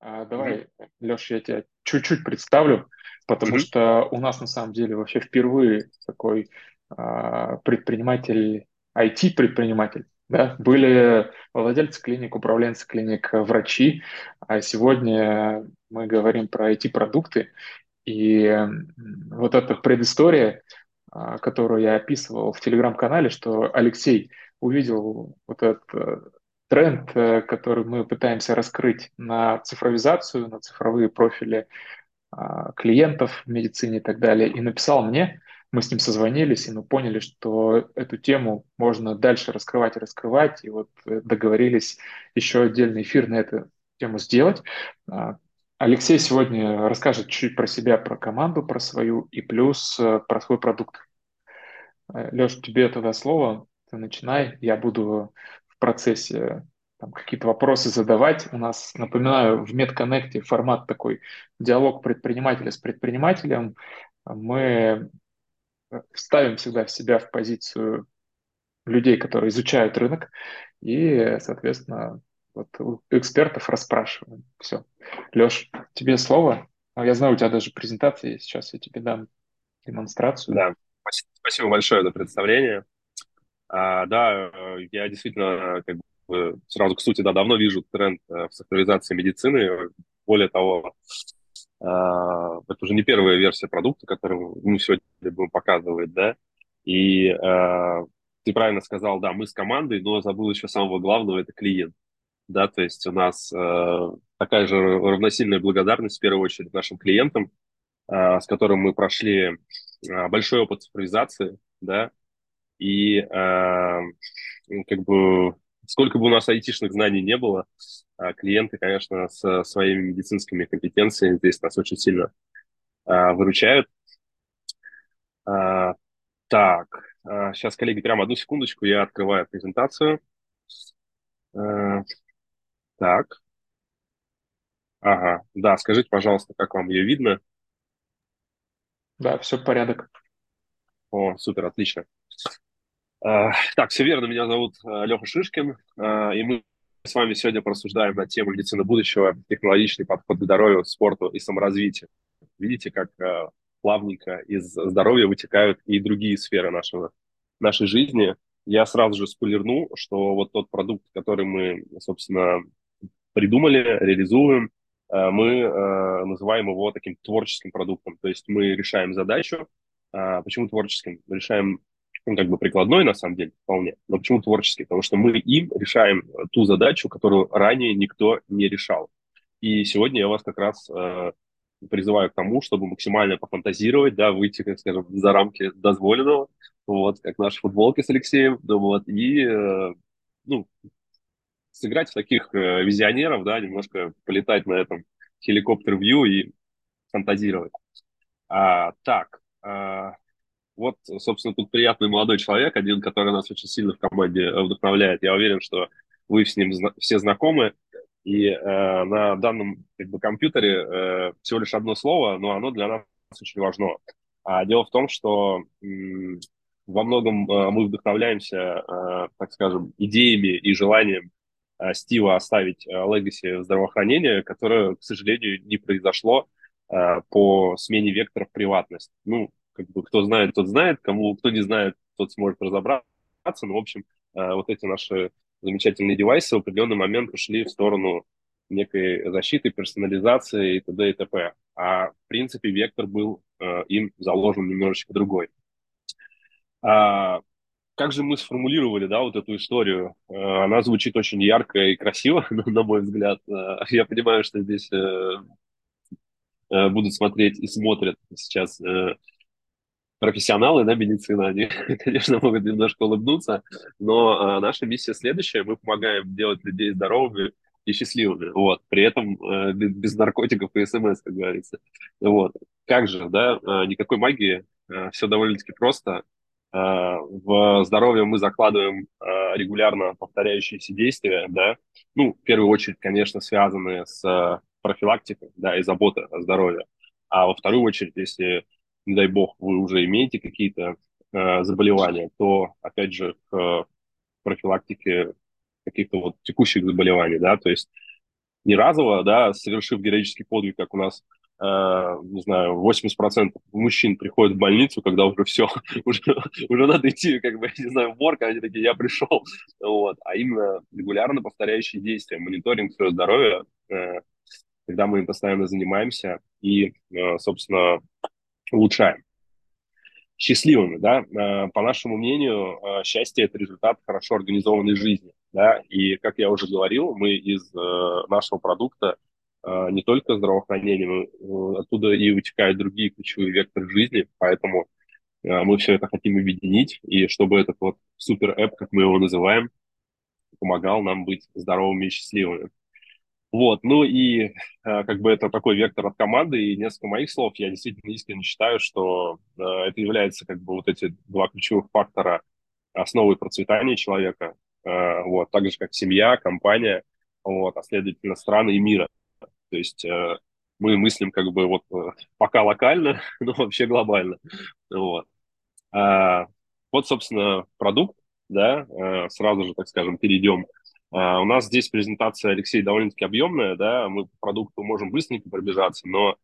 А, давай, Леша, я тебя чуть-чуть представлю, потому Мгм. что у нас на самом деле вообще впервые такой а, предприниматель, IT-предприниматель, да, были владельцы клиник, управленцы клиник, врачи, а сегодня мы говорим про IT-продукты, и вот эта предыстория, а, которую я описывал в телеграм-канале, что Алексей увидел вот этот э, тренд, э, который мы пытаемся раскрыть на цифровизацию, на цифровые профили а, клиентов в медицине и так далее, и написал мне, мы с ним созвонились, и мы поняли, что эту тему можно дальше раскрывать и раскрывать, и вот э, договорились еще отдельный эфир на эту тему сделать. А, Алексей сегодня расскажет чуть-чуть про себя, про команду, про свою и плюс э, про свой продукт. Леш, тебе тогда слово, ты начинай, я буду процессе какие-то вопросы задавать. У нас, напоминаю, в MedConnect формат такой диалог предпринимателя с предпринимателем. Мы ставим всегда себя в позицию людей, которые изучают рынок, и, соответственно, вот у экспертов расспрашиваем. Все. Леш, тебе слово. А Я знаю, у тебя даже презентация есть. Сейчас я тебе дам демонстрацию. Да, Спас- спасибо большое за представление. А, да, э, я действительно э, как бы сразу к сути, да, давно вижу тренд э, в цифровизации медицины. Более того, это уже не первая версия продукта, которую мы сегодня будем показывать, да. И ты правильно сказал, да, мы с командой, но забыл еще самого главного, это клиент. Да, то есть у нас э, такая же равносильная благодарность в первую очередь нашим клиентам, э, с которым мы прошли э, большой опыт цифровизации, да, и э, как бы сколько бы у нас айтишных знаний не было, э, клиенты, конечно, со своими медицинскими компетенциями здесь нас очень сильно э, выручают. Э, так, э, сейчас, коллеги, прямо одну секундочку, я открываю презентацию. Э, так, ага, да, скажите, пожалуйста, как вам ее видно? Да, все порядок. О, супер, отлично. А, Так, все верно, меня зовут а, Леха Шишкин, а, и мы с вами сегодня порассуждаем на тему медицины будущего, технологичный подход к здоровью, спорту и саморазвитию. Видите, как плавненько из здоровья вытекают и другие сферы нашего, нашей жизни. Я сразу же спойлерну, что вот тот продукт, который мы, собственно, придумали, реализуем, мы называем его таким творческим продуктом. То есть мы решаем задачу. Почему творческим? Решаем он как бы прикладной на самом деле вполне, но почему творческий? Потому что мы им решаем ту задачу, которую ранее никто не решал. И сегодня я вас как раз э, призываю к тому, чтобы максимально пофантазировать, да, выйти, как скажем, за рамки дозволенного, вот, как наши футболки с Алексеем, да, вот, и, э, ну, сыграть в таких э, визионеров, да, немножко полетать на этом хеликоптер-вью и фантазировать. А, так, а, вот, собственно, тут приятный молодой человек, один, который нас очень сильно в команде э, вдохновляет. Я уверен, что вы с ним зна- все знакомы. И э, на данном как бы, компьютере э, всего лишь одно слово, но оно для нас очень важно. А дело в том, что м, во многом э, мы вдохновляемся, э, так скажем, идеями и желанием э, Стива оставить э, легаси здравоохранения, которое, к сожалению, не произошло э, по смене векторов приватности. Ну, как бы кто знает, тот знает, кому кто не знает, тот сможет разобраться. Но, в общем, э, вот эти наши замечательные девайсы в определенный момент ушли в сторону некой защиты, персонализации и т.д. и т.п. А в принципе вектор был э, им заложен немножечко другой. А, как же мы сформулировали, да, вот эту историю? Э, Она звучит очень ярко и красиво, на мой взгляд. Я понимаю, что здесь будут смотреть и смотрят сейчас профессионалы, да, медицины, они, конечно, могут немножко улыбнуться, но э, наша миссия следующая, мы помогаем делать людей здоровыми и счастливыми, вот, при этом э, без наркотиков и СМС, как говорится, вот. Как же, да, э, никакой магии, э, все довольно-таки просто. Э, в здоровье мы закладываем э, регулярно повторяющиеся действия, да, ну, в первую очередь, конечно, связанные с профилактикой, да, и заботой о здоровье, а во вторую очередь, если не дай бог, вы уже имеете какие-то э, заболевания, то, опять же, к профилактике каких-то вот текущих заболеваний, да, то есть не разово, да, совершив героический подвиг, как у нас Uh, не знаю, 80% мужчин приходят в больницу, когда уже все, уже, уже надо идти, как бы, не знаю, в морг, а они такие, я пришел. Вот. А именно регулярно повторяющие действия, мониторинг своего здоровья, uh, когда мы им постоянно занимаемся и, uh, собственно, улучшаем. Счастливыми, да, э, по нашему мнению, э, счастье – это результат хорошо организованной жизни, да, и, как я уже говорил, мы из э, нашего продукта не только здравоохранение, оттуда и вытекают другие ключевые векторы жизни, поэтому мы все это хотим объединить, и чтобы этот вот супер-эп, как мы его называем, помогал нам быть здоровыми и счастливыми. Вот, ну и э, как бы это такой вектор от команды, и несколько моих слов, я действительно искренне считаю, что э, это является как бы вот эти два ключевых фактора основой процветания человека, э, вот, так же как семья, компания, вот, а следовательно страны и мира. То есть мы мыслим как бы вот пока локально, но вообще глобально. Вот. А, вот, собственно, продукт, да, сразу же, так скажем, перейдем Uh, у нас здесь презентация, Алексей, довольно-таки объемная, да, мы по продукту можем быстренько пробежаться, но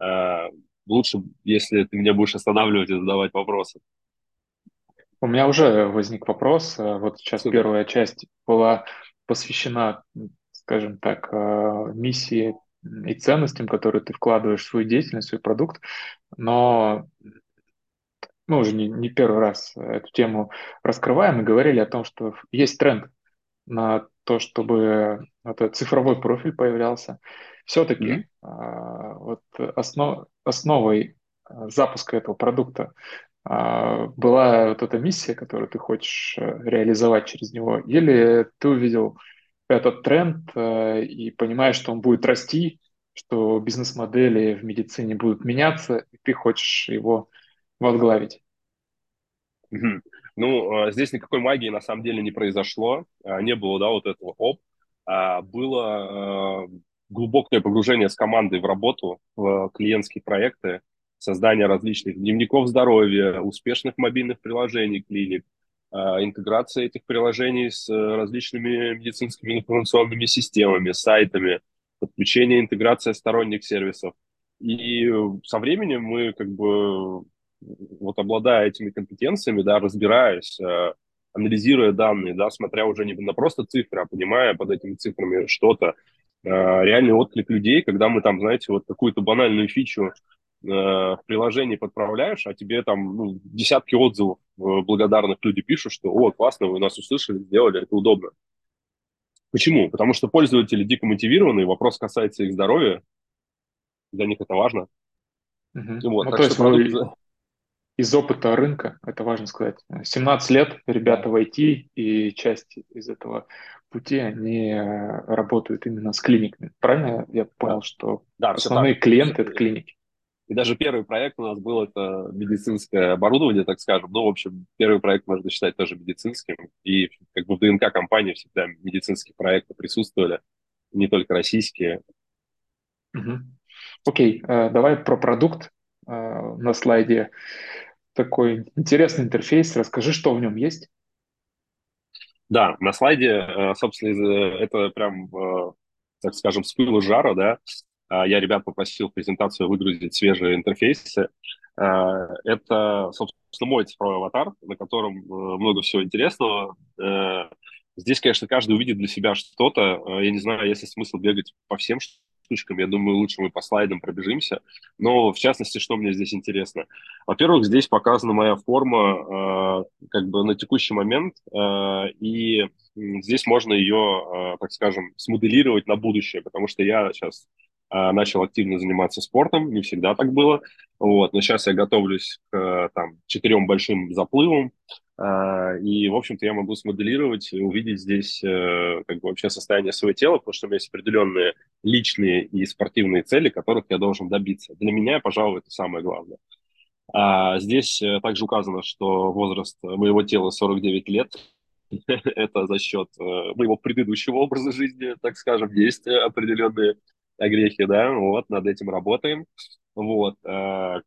uh, лучше, если ты меня будешь останавливать и задавать вопросы. У меня уже возник вопрос. Э, вот сейчас Супер. первая часть была посвящена, скажем так, э, миссии и ценностям, которые ты вкладываешь в свою деятельность, в свой продукт, но мы уже не, не первый раз эту тему раскрываем и говорили о том, что есть тренд на то, чтобы этот цифровой профиль появлялся. Все-таки mm-hmm. а, вот основ, основой а, запуска этого продукта а, была вот эта миссия, которую ты хочешь э, реализовать через него, или ты увидел этот тренд а, и понимаешь, что он будет расти, что бизнес-модели в медицине будут меняться, и ты хочешь его возглавить? Mm-hmm. Ну, а, здесь никакой магии на самом деле не произошло, а, не было, да, вот этого оп. А, было глубокое погружение с командой в работу, в клиентские проекты, создание различных дневников здоровья, успешных мобильных приложений клиник, интеграция этих приложений с различными медицинскими информационными системами, сайтами, подключение, интеграция сторонних сервисов. И со временем мы как бы вот обладая этими компетенциями, да, разбираясь, э, анализируя данные, да, смотря уже не на просто цифры, а понимая под этими цифрами что-то, э, реальный отклик людей, когда мы там, знаете, вот какую-то банальную фичу э, в приложении подправляешь, а тебе там ну, десятки отзывов благодарных люди пишут, что «О, классно, вы нас услышали, сделали, это удобно». Почему? Потому что пользователи дико мотивированы, вопрос касается их здоровья, для них это важно. Угу. Вот, ну, то есть вы из опыта рынка, это важно сказать. 17 лет ребята в IT, и часть из этого пути, они э, работают именно с клиниками. Правильно я понял, что да, основные клиенты – это клиники? И даже первый проект у нас был это медицинское оборудование, так скажем. Ну, в общем, первый проект можно считать тоже медицинским. И как бы в ДНК компании всегда медицинские проекты присутствовали, не только российские. Угу. Окей, э, давай про продукт. Э, на слайде такой интересный интерфейс. Расскажи, что в нем есть. Да, на слайде, э, собственно, это прям, э, так скажем, с жара, да, я ребят попросил презентацию выгрузить свежие интерфейсы. Это, собственно, мой цифровой аватар, на котором много всего интересного. Здесь, конечно, каждый увидит для себя что-то. Я не знаю, есть ли смысл бегать по всем штучкам. Я думаю, лучше мы по слайдам пробежимся. Но, в частности, что мне здесь интересно? Во-первых, здесь показана моя форма э, как бы на текущий момент, э, и здесь можно ее, э, так скажем, смоделировать на будущее, потому что я сейчас э, начал активно заниматься спортом, не всегда так было, вот, но сейчас я готовлюсь к там, четырем большим заплывам, и, в общем-то, я могу смоделировать и увидеть здесь э, как бы вообще состояние своего тела, потому что у меня есть определенные личные и спортивные цели, которых я должен добиться. Для меня, пожалуй, это самое главное. А здесь э, также указано, что возраст моего тела 49 лет. это за счет э, моего предыдущего образа жизни, так скажем, есть определенные огрехи, да, вот, над этим работаем. Вот.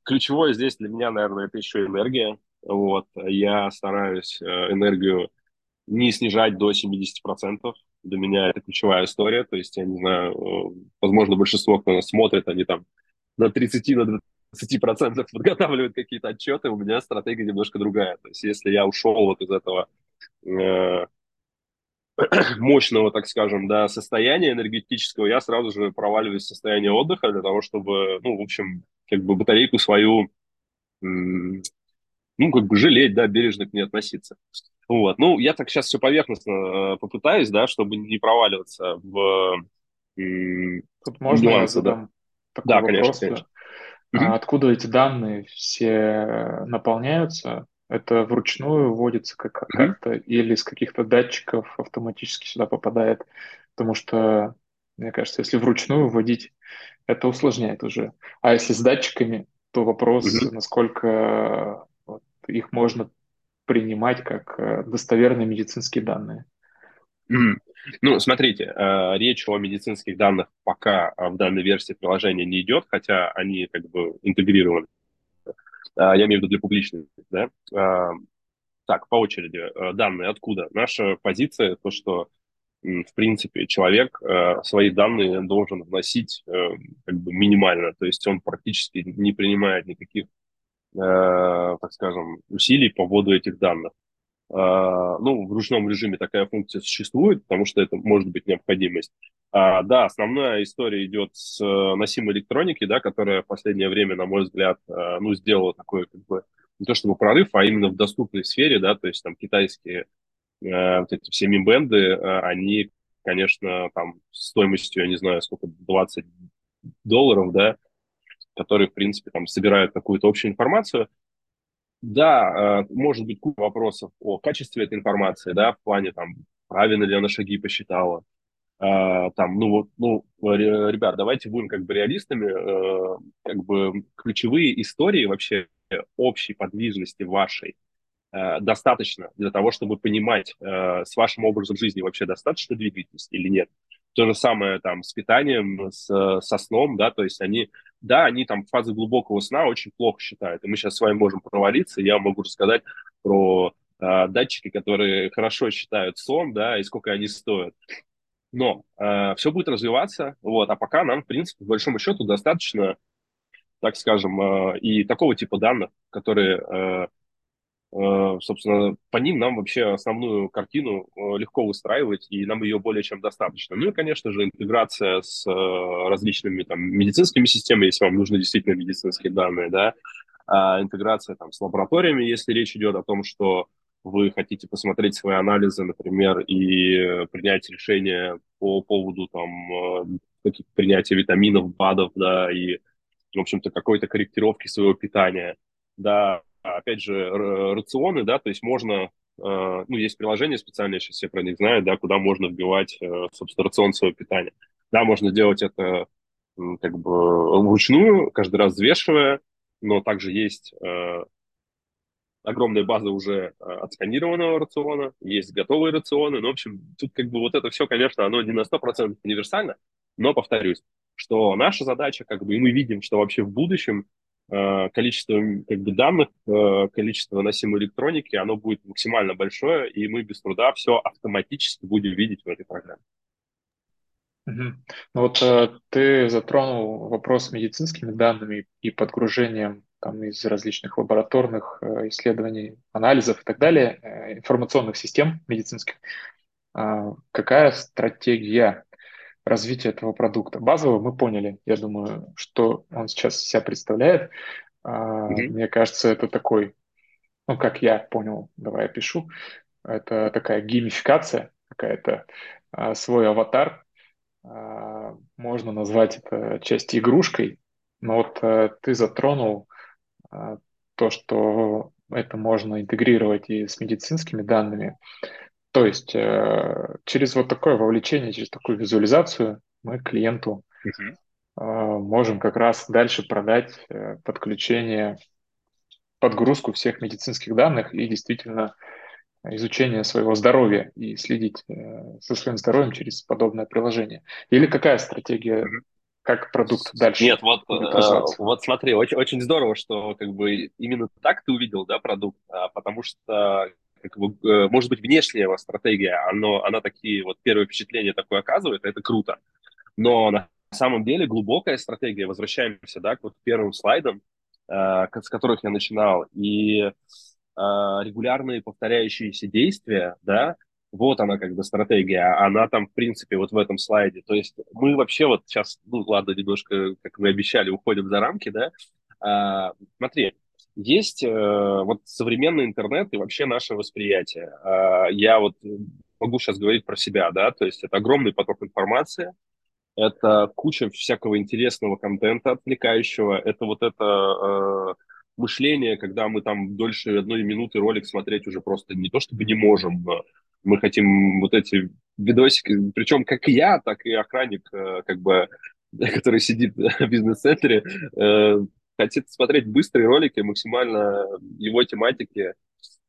Ключевое здесь для меня, наверное, это еще энергия. Вот, я стараюсь э, энергию не снижать до 70%. Для меня это ключевая история. То есть, я не знаю, э, возможно, большинство, кто нас смотрит, они там на 30, на 20% подготавливают какие-то отчеты, у меня стратегия немножко другая. То есть, если я ушел вот из этого э, мощного, так скажем, да, состояния энергетического, я сразу же проваливаюсь в состояние отдыха для того, чтобы, ну, в общем, как бы батарейку свою, ну, как бы жалеть, да, бережно к ней относиться. Вот. Ну, я так сейчас все поверхностно э, попытаюсь, да, чтобы не проваливаться в Тут можно нюансы, я задам да? такой да, вопрос? Конечно, конечно. А откуда эти данные все наполняются? Это вручную вводится как- как-то или с каких-то датчиков автоматически сюда попадает? Потому что, мне кажется, если вручную вводить, это усложняет уже. А если с датчиками, то вопрос, Мгм. насколько их можно принимать как э, достоверные медицинские данные. Ну, смотрите, э, речь о медицинских данных пока э, в данной версии приложения не идет, хотя они как бы интегрированы. Я имею в виду для публичности, да. Так, по очереди. Данные откуда? Наша позиция, то, что, в принципе, человек свои данные должен вносить как бы минимально, то есть он практически не принимает никаких, так скажем, усилий по вводу этих данных. А, ну, в ручном режиме такая функция существует, потому что это может быть необходимость. А, да, основная история идет с э, носимой электроники, да, которая в последнее время, на мой взгляд, э, ну, сделала такой, как бы, не то чтобы прорыв, а именно в доступной сфере, да, то есть там китайские э, вот эти все мимбенды, э, они, конечно, там стоимостью, я не знаю, сколько, 20 долларов, да, которые, в принципе, там собирают какую-то общую информацию, да, э, может быть куча вопросов о качестве этой информации, да, в плане там, правильно ли она шаги посчитала, А, там, ну вот, ну, ребят, давайте будем как бы реалистами, э, как бы ключевые истории вообще общей подвижности вашей э, достаточно для того, чтобы понимать, э, с вашим образом жизни вообще достаточно двигаетесь или нет. То же самое там с питанием, с, со сном, да, то есть они, да, они там в фазе глубокого сна очень плохо считают. И мы сейчас с вами можем провалиться, я могу рассказать про э, датчики, которые хорошо считают сон, да, и сколько они стоят. Но э, все будет развиваться, вот, а пока нам, в принципе, по большому счету, достаточно, так скажем, э, и такого типа данных, которые Э, собственно, по ним нам вообще основную картину э, легко выстраивать, и нам ее более чем достаточно. Ну и, конечно же, интеграция с э, различными там, медицинскими системами, если вам нужны действительно медицинские данные, да, а интеграция там, с лабораториями, если речь идет о том, что вы хотите посмотреть свои анализы, например, и принять решение по поводу там, принятия витаминов, БАДов, да, и, в общем-то, какой-то корректировки своего питания, да, опять же, рационы, да, то есть можно, э, ну, есть приложение специальное, сейчас все про них знают, да, куда можно вбивать, э, собственно, рацион своего питания. Да, можно делать это как бы вручную, каждый раз взвешивая, но также есть э, огромная база уже отсканированного рациона, есть готовые рационы, ну, в общем, тут как бы вот это все, конечно, оно не на 100% универсально, но, повторюсь, что наша задача, как бы, и мы видим, что вообще в будущем количество как бы, данных, э, количество носимой электроники, оно будет максимально большое, и мы без труда все автоматически будем видеть в этой программе. Ну вот э, ты затронул вопрос с медицинскими данными и подгружением там, из различных лабораторных э, исследований, анализов и так далее, э, информационных систем медицинских. Э, какая стратегия развития этого продукта. Базово мы поняли, я думаю, что он сейчас себя представляет. Mm-hmm. Мне кажется, это такой, ну, как я понял, давай я пишу, это такая геймификация, какая-то а, свой аватар. А, можно назвать это часть игрушкой, но вот а, ты затронул то, что это можно интегрировать и с медицинскими данными. То есть э, через вот такое вовлечение, через такую визуализацию мы клиенту uh-huh. можем как раз дальше продать э, подключение, подгрузку всех медицинских данных и действительно изучение своего здоровья и следить за своим здоровьем через подобное приложение. Или какая стратегия uh-huh как продукт дальше Нет, вот, э, вот смотри, очень, очень здорово, что как бы именно так ты увидел, да, продукт, а, потому что как его, э, может быть, внешняя его стратегия, оно, она такие вот первые впечатления такое оказывает, это круто. Но на самом деле глубокая стратегия, возвращаемся, да, к вот первым слайдам, э, с которых я начинал, и э, регулярные повторяющиеся действия, да, вот она как бы стратегия, она там, в принципе, вот в этом слайде. То есть мы вообще вот сейчас, ну ладно, немножко, как мы обещали, уходим за рамки, да. А, смотри, есть э, вот современный интернет и вообще наше восприятие. А, я вот могу сейчас говорить про себя, да, то есть это огромный поток информации, это куча всякого интересного контента отвлекающего, это вот это э, мышление, когда мы там дольше одной минуты ролик смотреть уже просто не то чтобы не можем, мы хотим вот эти видосики, причем как я, так и охранник, э, как бы, который сидит в бизнес-центре, э, хотит смотреть быстрые ролики, максимально его тематики.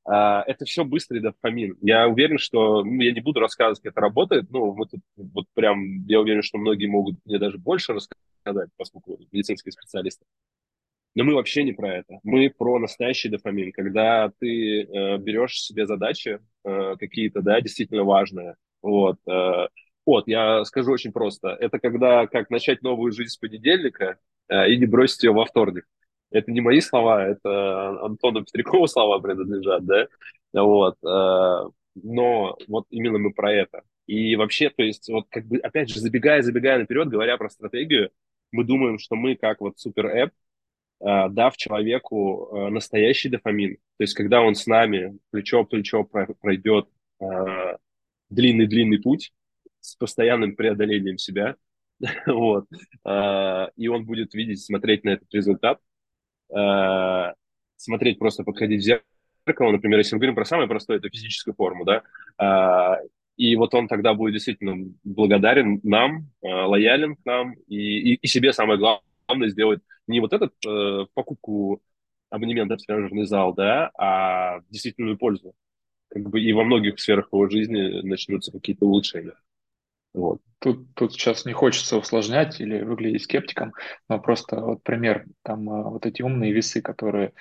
А, это все быстрый дофамин. Я уверен, что, ну, я не буду рассказывать, как это работает, ну, мы тут вот прям, я уверен, что многие могут мне даже больше рассказать, поскольку медицинские специалисты. Но мы вообще не про это. Мы про настоящий дофамин, когда ты э, берешь себе задачи э, какие-то, да, действительно важные. Вот. Э, вот, я скажу очень просто. Это когда как начать новую жизнь с понедельника э, и не бросить ее во вторник. Это не мои слова, это Антону Петрякову слова принадлежат, да? Вот. Э, но вот именно мы про это. И вообще, то есть, вот как бы, опять же, забегая, забегая наперед, говоря про стратегию, мы думаем, что мы как вот супер-эп, Э, дав человеку э, настоящий дофамин. То есть, когда он с нами плечо в плечо пройдет э, длинный-длинный путь с постоянным преодолением себя, вот, и он будет видеть, смотреть на этот результат, смотреть просто, подходить в зеркало, например, если мы говорим про самое простое, это физическую форму, да, и вот он тогда будет действительно благодарен нам, лоялен к нам. И, и, и себе самое главное сделать не вот этот э, покупку абонемента в тренажерный зал, да, а действительную пользу. Как бы и во многих сферах его жизни начнутся какие-то улучшения. Вот. Тут, тут сейчас не хочется усложнять или выглядеть скептиком, но просто вот пример, там э, вот эти умные весы, которые,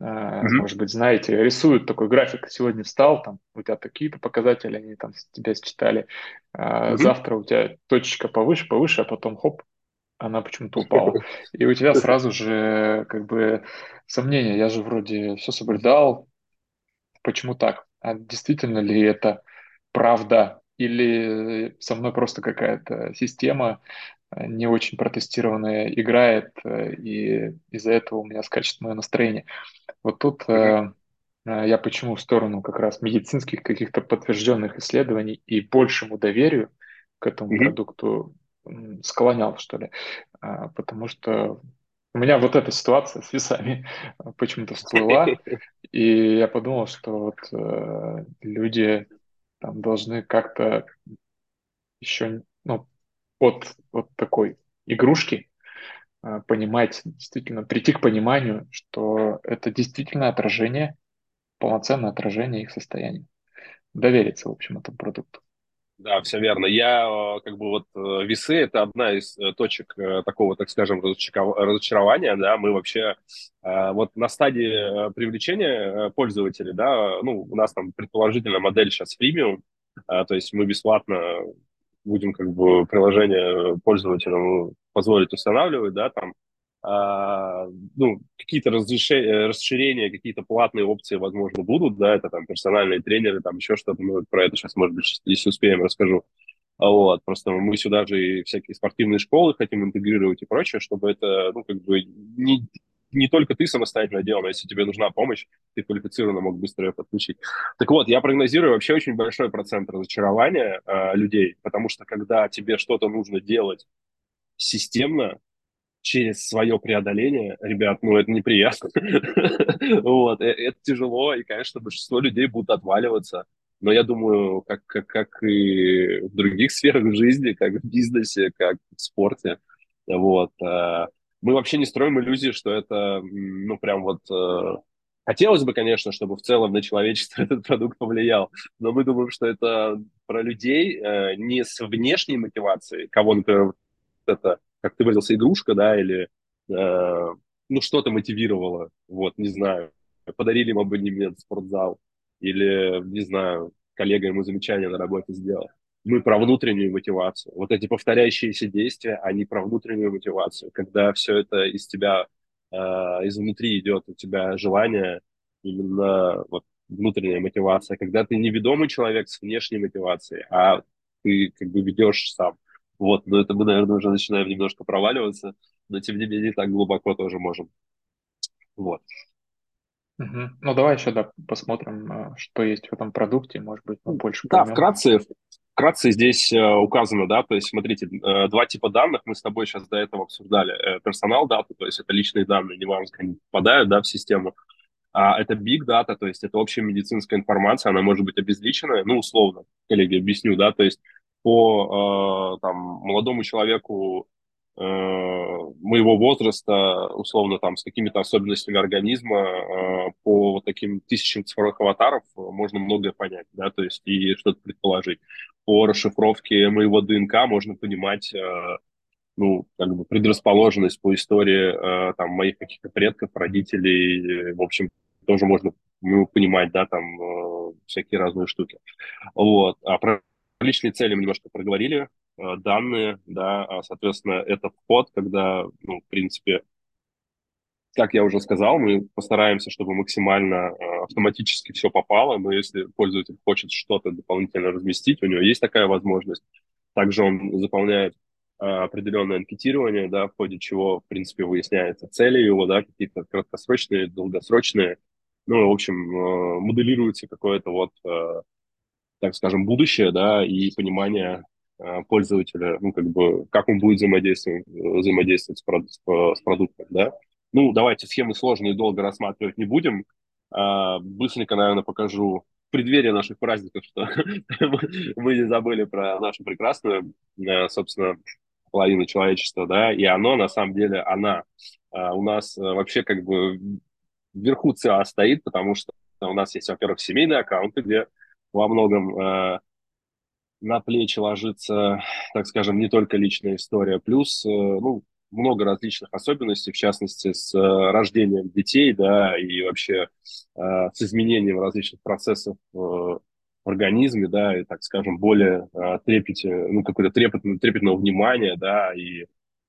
mm-hmm. может быть, знаете, рисуют такой график, сегодня встал, там у тебя такие-то показатели, они там тебя считали, mm-hmm. завтра у тебя точечка повыше, повыше, а потом хоп, она почему-то упала. И у тебя сразу же как бы сомнения, я же вроде все соблюдал, почему так? А действительно ли это правда? Или со мной просто какая-то система э, не очень протестированная играет, э, и из-за этого у меня скачет мое настроение. Вот тут mm-hmm. я почему в сторону как раз медицинских каких-то подтвержденных исследований и большему доверию к этому mm-hmm. продукту склонял, что ли, а, потому что у меня вот эта ситуация с весами почему-то всплыла, и я подумал, что вот э, люди там должны как-то еще, ну, от вот такой игрушки э, понимать, действительно прийти к пониманию, что это действительно отражение, полноценное отражение их состояния. Довериться, в общем, этому продукту. Да, все верно. Я э, как бы вот э, весы это одна из э, точек такого, так скажем, разочарования. Да, мы вообще вот на стадии привлечения пользователей, да, ну у нас там предположительно модель сейчас премиум, то есть мы бесплатно будем как бы приложение пользователям позволить устанавливать, да, там ну, какие-то расширения, какие-то платные опции, возможно, будут, да, это там персональные тренеры, там еще что-то, мы про это сейчас, может быть, если успеем, расскажу. Вот, просто мы сюда же и всякие спортивные школы хотим интегрировать и прочее, чтобы это, ну, как бы не, не только ты самостоятельно делал, но если тебе нужна помощь, ты квалифицированно мог быстро ее подключить. Так вот, я прогнозирую вообще очень большой процент разочарования э, людей, потому что когда тебе что-то нужно делать системно, через свое преодоление, ребят, ну, это неприятно. вот, э, это тяжело, и, конечно, большинство людей будут отваливаться. Но я думаю, как, как, как и в других сферах жизни, как в бизнесе, как в спорте, вот, э, мы вообще не строим иллюзии, что это, ну, прям вот... Э, хотелось бы, конечно, чтобы в целом на человечество этот продукт повлиял, но мы думаем, что это про людей не с внешней мотивацией, кого, например, это как ты выразился, игрушка, да, или э, ну что-то мотивировало, вот, не знаю, подарили им абонемент в спортзал, или, не знаю, коллега ему замечание на работе сделал. Мы про внутреннюю мотивацию. Вот эти повторяющиеся действия, они про внутреннюю мотивацию. Когда все это из тебя, э, изнутри идет, у тебя желание именно вот внутренняя мотивация. Когда ты не ведомый человек с внешней мотивацией, а ты как бы ведешь сам. Вот, но это мы, наверное, уже начинаем немножко проваливаться, но тем не менее так глубоко тоже можем. Вот. Угу. Ну, давай еще да, посмотрим, э, что есть в этом продукте, может быть, мы больше Да, поймем. вкратце, вкратце здесь э, указано, да, то есть смотрите, э, два типа данных мы с тобой сейчас до этого обсуждали. Э, персонал дата, то есть это личные данные, неважно, как они попадают, да, в систему. А это big data, то есть это общая медицинская информация, она может быть обезличенная, ну, условно, коллеги, объясню, да, то есть по э, там, молодому человеку э, моего возраста, условно, там, с какими-то особенностями организма, э, по вот таким тысячам цифровых аватаров можно многое понять, да, то есть и что-то предположить. По расшифровке моего ДНК можно понимать, ну, как бы предрасположенность по истории там моих каких-то предков, родителей, в общем, тоже можно ну, понимать, да, там всякие разные штуки. Вот. А про личные цели мы немножко проговорили, э, данные, да, а, соответственно, это вход, когда, ну, в принципе, как я уже сказал, мы постараемся, чтобы максимально э, автоматически все попало, но если пользователь хочет что-то дополнительно разместить, у него есть такая возможность. Также он заполняет э, определенное анкетирование, да, в ходе чего, в принципе, выясняется цели его, да, какие-то краткосрочные, долгосрочные. Ну, в общем, моделируется какое-то вот так скажем, будущее, да, и понимание э, пользователя, ну, как бы, как он будет взаимодействовать, взаимодействовать с, прод, с продуктом, да. Ну, давайте схемы сложные долго рассматривать не будем. А, быстренько, наверное, покажу в преддверии наших праздников, что мы не забыли про нашу прекрасную, э, собственно, половину человечества, да, и оно, на самом деле, она а, у нас э, вообще как бы вверху ЦА стоит, потому что у нас есть, во-первых, семейные аккаунты, где во многом э, на плечи ложится, так скажем, не только личная история, плюс, э, ну, много различных особенностей, в частности, с э, рождением детей, да, и вообще э, с изменением различных процессов э, в организме, да, и, так скажем, более э, трепете, ну, какое-то трепетное, трепетного внимания, да, и,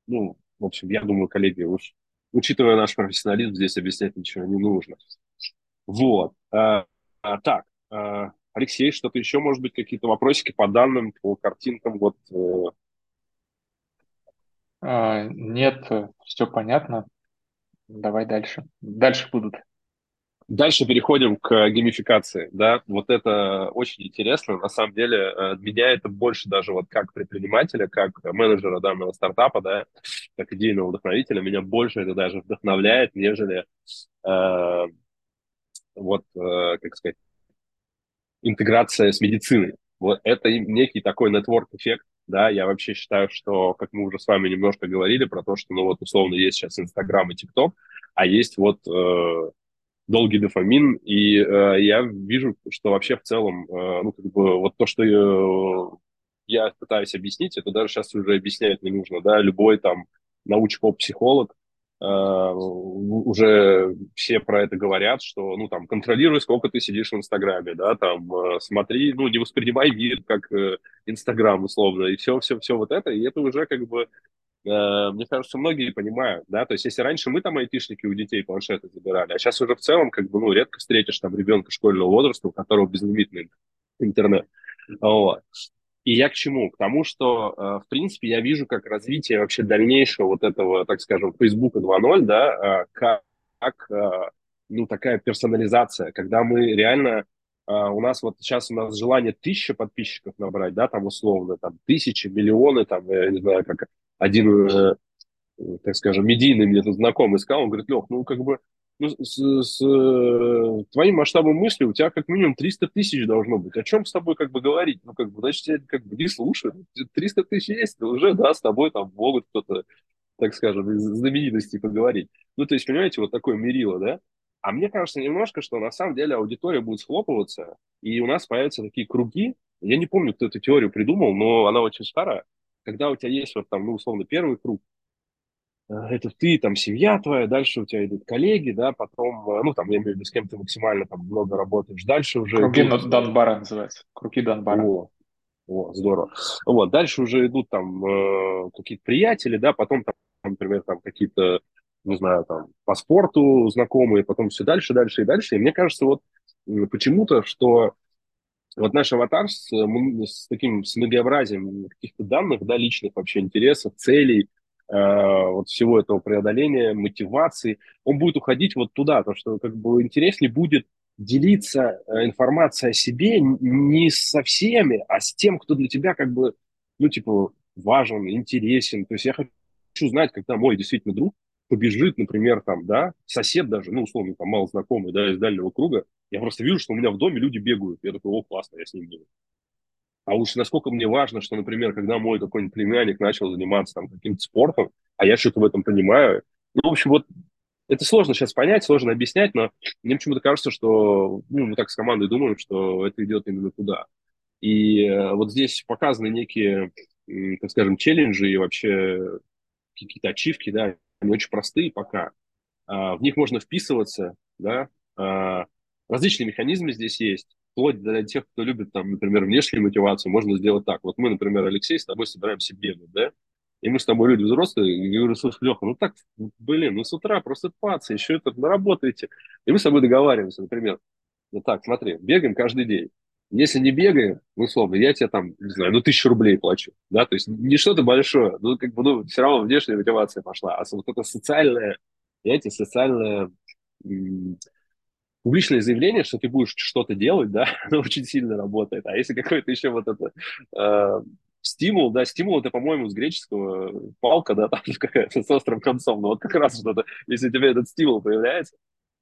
ну, в общем, я думаю, коллеги, уж, учитывая наш профессионализм, здесь объяснять ничего не нужно. Вот. А, а, так, а, Алексей, что-то еще, может быть, какие-то вопросики по данным, по картинкам? Вот. Э. А, нет, все понятно. Давай дальше. Дальше будут. Дальше переходим к геймификации, да, вот это очень интересно, на самом деле, э, меня это больше даже вот как предпринимателя, как менеджера данного стартапа, да, как идейного вдохновителя, меня больше это даже вдохновляет, нежели э, вот, э, как сказать, интеграция с медициной. Вот это некий такой нетворк-эффект, да, я вообще считаю, что, как мы уже с вами немножко говорили про то, что, ну вот, условно, есть сейчас Инстаграм и ТикТок, а есть вот э, долгий дофамин, и э, я вижу, что вообще в целом, э, ну, как бы, вот то, что я, я пытаюсь объяснить, это даже сейчас уже объяснять не нужно, да, любой там научпоп-психолог, Uh, уже все про это говорят, что, ну, там, контролируй, сколько ты сидишь в Инстаграме, да, там, uh, смотри, ну, не воспринимай мир как uh, Инстаграм, условно, и все-все-все вот это, и это уже, как бы, мне кажется, многие понимают, да, то есть если раньше мы там айтишники у детей планшеты забирали, а сейчас уже в целом, как бы, ну, редко встретишь там ребенка школьного возраста, у которого безлимитный интернет, вот. И я к чему? К тому, что, э, в принципе, я вижу как развитие вообще дальнейшего вот этого, так скажем, Facebook 2.0, да, э, как, э, ну, такая персонализация, когда мы реально у нас вот сейчас у нас желание тысячи подписчиков набрать, да, там условно, там тысячи, миллионы, там, я не знаю, как один, так скажем, медийный мне тут знакомый сказал, он говорит, Лех, ну, как бы, ну, с, с э, твоим масштабом мысли у тебя как минимум 300 тысяч должно быть. О чем с тобой как бы говорить? Ну, как бы, значит, я как бы не слушаю. 300 тысяч есть, уже, да, с тобой там могут кто-то, так скажем, из знаменитостей поговорить. Ну, то есть, понимаете, вот такое мерило, да? А мне кажется немножко, что на самом деле аудитория будет схлопываться, и у нас появятся такие круги. Я не помню, кто эту теорию придумал, но она очень старая. Когда у тебя есть вот там, ну, условно, первый круг, это ты, там, семья твоя, дальше у тебя идут коллеги, да, потом, э, ну, там, я имею в виду, с кем ты максимально там много работаешь, дальше уже Круги идут... Донбара называется. Круги Донбара. О, о, здорово. Вот, дальше уже идут там э, какие-то приятели, да, потом, там, например, там какие-то, не знаю, там, по спорту знакомые, потом все дальше, дальше и дальше. И мне кажется, вот почему-то, что вот наш аватар с, м, с таким с многообразием каких-то данных, да, личных вообще интересов, целей, э, вот всего этого преодоления, мотивации, он будет уходить вот туда, то что как бы интереснее будет делиться э, информацией о себе не со всеми, а с тем, кто для тебя как бы, ну, типа, важен, интересен. То есть я хочу знать, когда мой действительно друг побежит, например, там, да, сосед даже, ну, условно, там, мало знакомый, да, из дальнего круга, я просто вижу, что у меня в доме люди бегают. Я такой, о, классно, я с ним буду. А уж насколько мне важно, что, например, когда мой какой-нибудь племянник начал заниматься там каким-то спортом, а я что-то в этом понимаю, ну, в общем, вот это сложно сейчас понять, сложно объяснять, но мне почему-то кажется, что, ну, мы так с командой думаем, что это идет именно туда. И э, вот здесь показаны некие, так скажем, челленджи и вообще какие-то ачивки, да, они очень простые пока. А, в них можно вписываться, да, а, различные механизмы здесь есть. Вплоть до тех, кто любит, там, например, внешнюю мотивацию, можно сделать так. Вот мы, например, Алексей, с тобой собираемся бегать, да, и мы с тобой люди взрослые, и я говорю, слушай, Леха, ну так, блин, ну с утра паца, еще это наработаете. И мы с тобой договариваемся, например, ну так, смотри, бегаем каждый день. Если не бегаем, ну, условно, я тебе там, не знаю, ну, тысячу рублей плачу, да, то есть не что-то большое, ну, как бы, ну, все равно внешняя мотивация пошла, а вот это социальное, знаете, социальное м, публичное заявление, что ты будешь что-то делать, да, оно очень сильно работает. А если какой-то еще вот это э, стимул, да, стимул это, по-моему, с греческого палка, да, там какая-то с острым концом, но вот как раз что-то, если у тебя этот стимул появляется,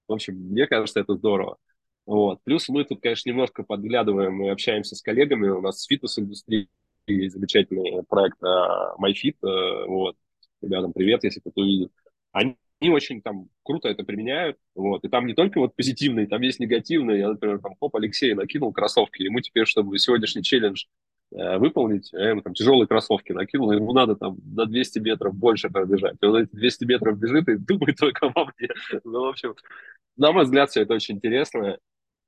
в общем, мне кажется, это здорово. Вот. Плюс мы тут, конечно, немножко подглядываем и общаемся с коллегами. У нас с фитнес-индустрией есть замечательный проект uh, MyFit. Uh, вот. Ребятам привет, если кто-то увидит. Они они очень там круто это применяют, вот, и там не только вот позитивные, там есть негативные, я, например, там, хоп, Алексей накинул кроссовки, ему теперь, чтобы сегодняшний челлендж э, выполнить, я ему там тяжелые кроссовки накинул, ему надо там на 200 метров больше пробежать, и он эти 200 метров бежит и думает только обо мне, ну, в общем, на мой взгляд, все это очень интересно,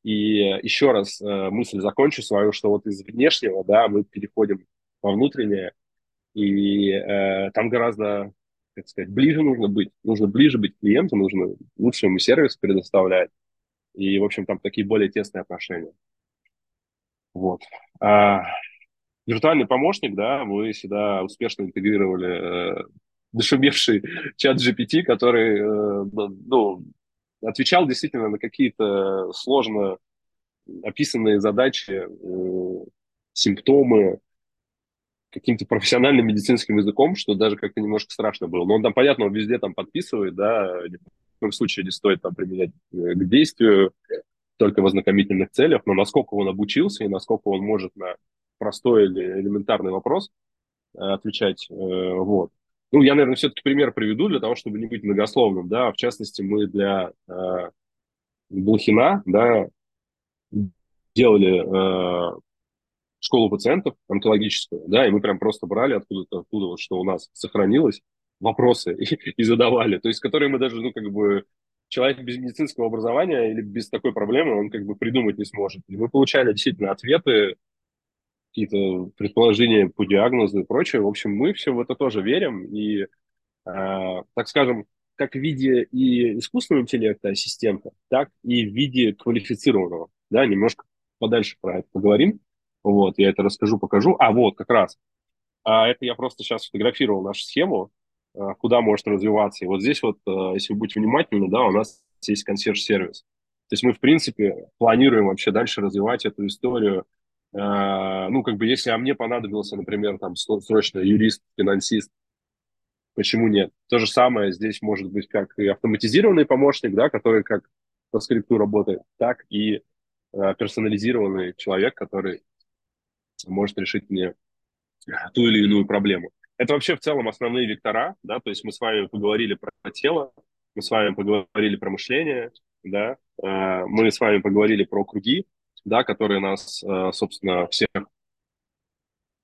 и еще раз э, мысль закончу свою, что вот из внешнего, да, мы переходим во внутреннее, и э, там гораздо, как сказать, ближе нужно быть. Нужно ближе быть к клиенту, нужно лучше ему сервис предоставлять. И, в общем, там такие более тесные отношения. Вот. А, виртуальный помощник, да, мы сюда успешно интегрировали э, дошумевший чат GPT, который, э, ну, отвечал действительно на какие-то сложно описанные задачи, э, симптомы, каким-то профессиональным медицинским языком, что даже как-то немножко страшно было. Но он там, понятно, он везде там подписывает, да, ни в коем случае не стоит там применять э, к действию, только в ознакомительных целях, но насколько он обучился и насколько он может на простой или элементарный вопрос э, отвечать, э, вот. Ну, я, наверное, все-таки пример приведу для того, чтобы не быть многословным, да, в частности, мы для Блохина, да, делали школу пациентов онкологическую, да, и мы прям просто брали откуда-то, оттуда вот, что у нас сохранилось, вопросы и, и задавали, то есть которые мы даже, ну, как бы, человек без медицинского образования или без такой проблемы, он как бы придумать не сможет. И мы получали действительно ответы, какие-то предположения по диагнозу и прочее. В общем, мы все в это тоже верим. И, э, так скажем, как в виде и искусственного интеллекта ассистента, так и в виде квалифицированного. Да, немножко подальше про это поговорим. Вот, я это расскажу, покажу. А вот, как раз. А это я просто сейчас фотографировал нашу схему, а, куда может развиваться. И вот здесь вот, а, если вы будете внимательны, да, у нас есть консьерж-сервис. То есть мы, в принципе, планируем вообще дальше развивать эту историю. А, ну, как бы, если а мне понадобился, например, там, срочно юрист, финансист, почему нет? То же самое здесь может быть как и автоматизированный помощник, да, который как по скрипту работает, так и персонализированный человек, который может решить мне ту или иную проблему. Это вообще в целом основные вектора, да, то есть мы с вами поговорили про тело, мы с вами поговорили про мышление, да, э, мы с вами поговорили про круги, да, которые нас, э, собственно, всех э,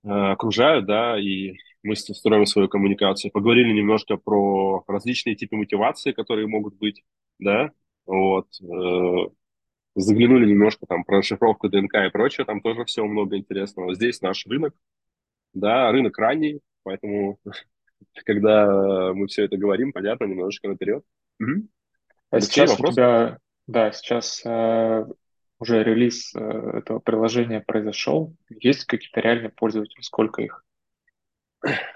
окружают, да, и мы строим свою коммуникацию. Поговорили немножко про различные типы мотивации, которые могут быть, да, вот. Э, заглянули немножко там про расшифровку ДНК и прочее, там тоже всего много интересного. Здесь наш рынок, да, рынок ранний, поэтому когда мы все это говорим, понятно, немножечко наперед. Угу. А сейчас вопрос? у тебя, да, сейчас э, уже релиз э, этого приложения произошел. Есть какие-то реальные пользователи? Сколько их?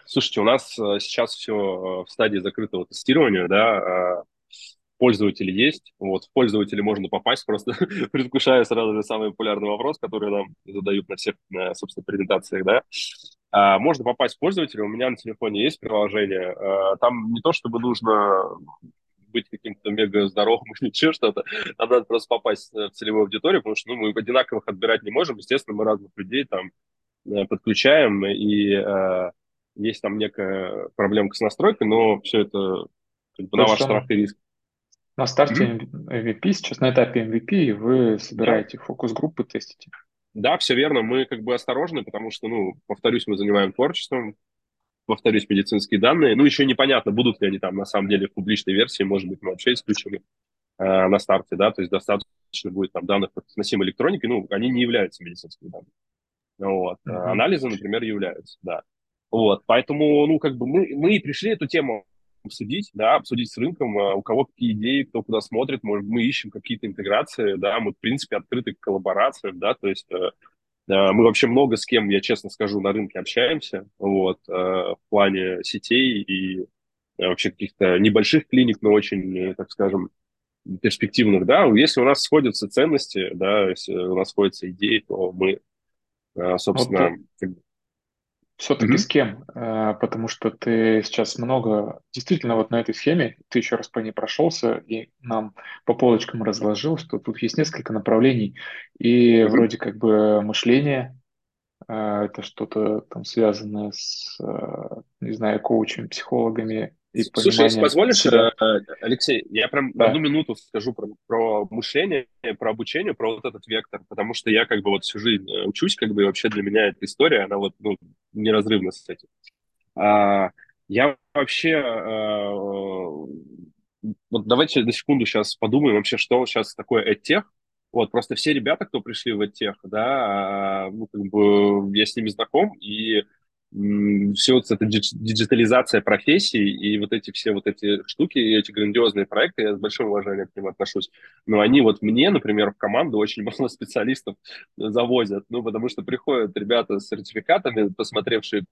Слушайте, у нас э, сейчас все э, в стадии закрытого тестирования, да, а пользователи есть, вот, в пользователи можно попасть, просто предвкушая сразу же самый популярный вопрос, который нам задают на всех, на, собственно, презентациях, да, а, можно попасть в пользователя, у меня на телефоне есть приложение, а, там не то, чтобы нужно быть каким-то мега здоровым или еще что-то, а надо просто попасть в целевую аудиторию, потому что ну, мы одинаковых отбирать не можем, естественно, мы разных людей там э, подключаем, и э, есть там некая проблемка с настройкой, но все это как бы, на ваш страх и риск. На старте MVP, сейчас на этапе MVP, и вы собираете да. фокус-группы, тестите. Да, все верно. Мы как бы осторожны, потому что, ну, повторюсь, мы занимаем творчеством, повторюсь, медицинские данные. Ну, еще непонятно, будут ли они там на самом деле в публичной версии, может быть, мы вообще исключены э, на старте, да, то есть достаточно будет там данных по носимой электронике, ну, они не являются медицинскими данными. Вот. Mm-hmm. Анализы, например, являются, да. Вот, поэтому, ну, как бы мы, мы и пришли эту тему обсудить, да, обсудить с рынком, а, у кого какие идеи, кто куда смотрит, может, мы ищем какие-то интеграции, да, мы, в принципе, открыты к коллаборациям, да, то есть э, мы вообще много с кем, я честно скажу, на рынке общаемся, вот, э, в плане сетей и э, вообще каких-то небольших клиник, но очень, так скажем, перспективных, да, если у нас сходятся ценности, да, если у нас сходятся идеи, то мы, собственно, вот, все-таки mm-hmm. с кем? Э, потому что ты сейчас много, действительно, вот на этой схеме, ты еще раз по ней прошелся и нам по полочкам разложил, что тут есть несколько направлений. И mm-hmm. вроде как бы мышление, э, это что-то там связанное с, э, не знаю, коучами, психологами, и Слушай, если позволишь, себя. Алексей, я прям да. одну минуту скажу про, про мышление, про обучение, про вот этот вектор, потому что я как бы вот всю жизнь учусь, как бы и вообще для меня эта история, она вот ну, неразрывна с этим. А, я вообще... А, вот давайте на секунду сейчас подумаем вообще, что сейчас такое EdTech. Вот, просто все ребята, кто пришли в EdTech, да, а, ну, как бы я с ними знаком, и все вот эта диджитализация профессий и вот эти все вот эти штуки, эти грандиозные проекты, я с большим уважением к ним отношусь. Но они вот мне, например, в команду очень мало специалистов завозят, ну, потому что приходят ребята с сертификатами, посмотревшие